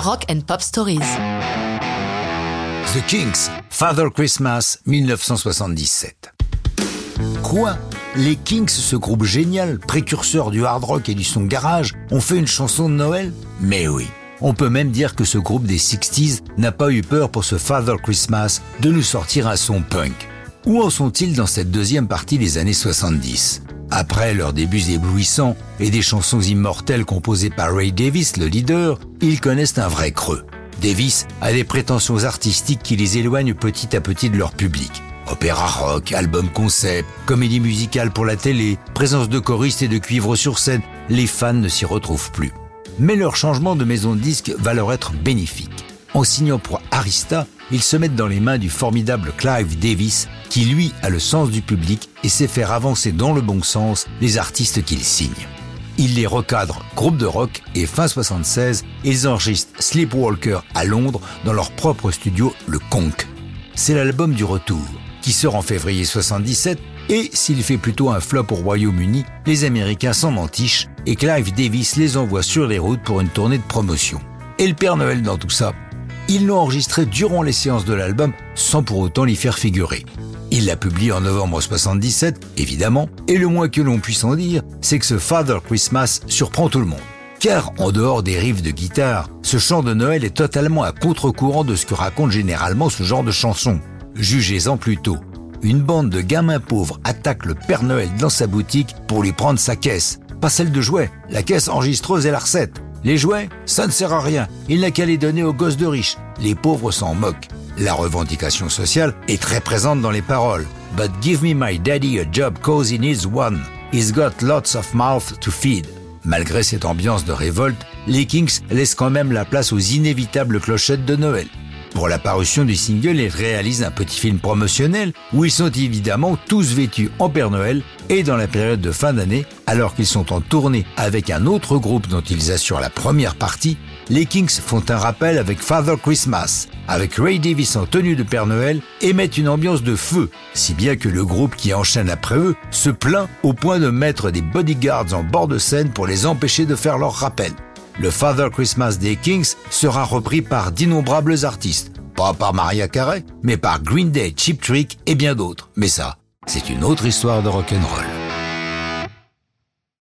Rock and Pop Stories. The Kings, Father Christmas, 1977. Quoi? Les Kings, ce groupe génial, précurseur du hard rock et du son garage, ont fait une chanson de Noël? Mais oui. On peut même dire que ce groupe des 60s n'a pas eu peur pour ce Father Christmas de nous sortir un son punk. Où en sont-ils dans cette deuxième partie des années 70 Après leurs débuts éblouissants et des chansons immortelles composées par Ray Davis, le leader, ils connaissent un vrai creux. Davis a des prétentions artistiques qui les éloignent petit à petit de leur public. Opéra rock, album concept, comédie musicale pour la télé, présence de choristes et de cuivre sur scène, les fans ne s'y retrouvent plus. Mais leur changement de maison de disque va leur être bénéfique. En signant pour Arista, ils se mettent dans les mains du formidable Clive Davis, qui lui a le sens du public et sait faire avancer dans le bon sens les artistes qu'il signe. Il les recadre groupe de rock et fin 76, ils enregistrent Sleepwalker à Londres dans leur propre studio, le Conk. C'est l'album du retour, qui sort en février 77 et s'il fait plutôt un flop au Royaume-Uni, les Américains s'en entichent et Clive Davis les envoie sur les routes pour une tournée de promotion. Et le Père Noël dans tout ça? Ils l'ont enregistré durant les séances de l'album sans pour autant l'y faire figurer. Il l'a publié en novembre 77, évidemment, et le moins que l'on puisse en dire, c'est que ce Father Christmas surprend tout le monde. Car, en dehors des riffs de guitare, ce chant de Noël est totalement à contre-courant de ce que raconte généralement ce genre de chanson. Jugez-en plutôt. Une bande de gamins pauvres attaque le Père Noël dans sa boutique pour lui prendre sa caisse. Pas celle de jouets, la caisse enregistreuse et la recette. Les jouets, ça ne sert à rien. Il n'a qu'à les donner aux gosses de riches. Les pauvres s'en moquent. La revendication sociale est très présente dans les paroles. But give me my daddy a job cause he needs one. He's got lots of mouth to feed. Malgré cette ambiance de révolte, les Kings laissent quand même la place aux inévitables clochettes de Noël. Pour la parution du single, ils réalisent un petit film promotionnel où ils sont évidemment tous vêtus en Père Noël et dans la période de fin d'année, alors qu'ils sont en tournée avec un autre groupe dont ils assurent la première partie, les Kings font un rappel avec Father Christmas, avec Ray Davis en tenue de Père Noël et mettent une ambiance de feu, si bien que le groupe qui enchaîne après eux se plaint au point de mettre des bodyguards en bord de scène pour les empêcher de faire leur rappel. Le Father Christmas des Kings sera repris par d'innombrables artistes, pas par Maria Carey, mais par Green Day, Cheap Trick et bien d'autres. Mais ça, c'est une autre histoire de rock'n'roll.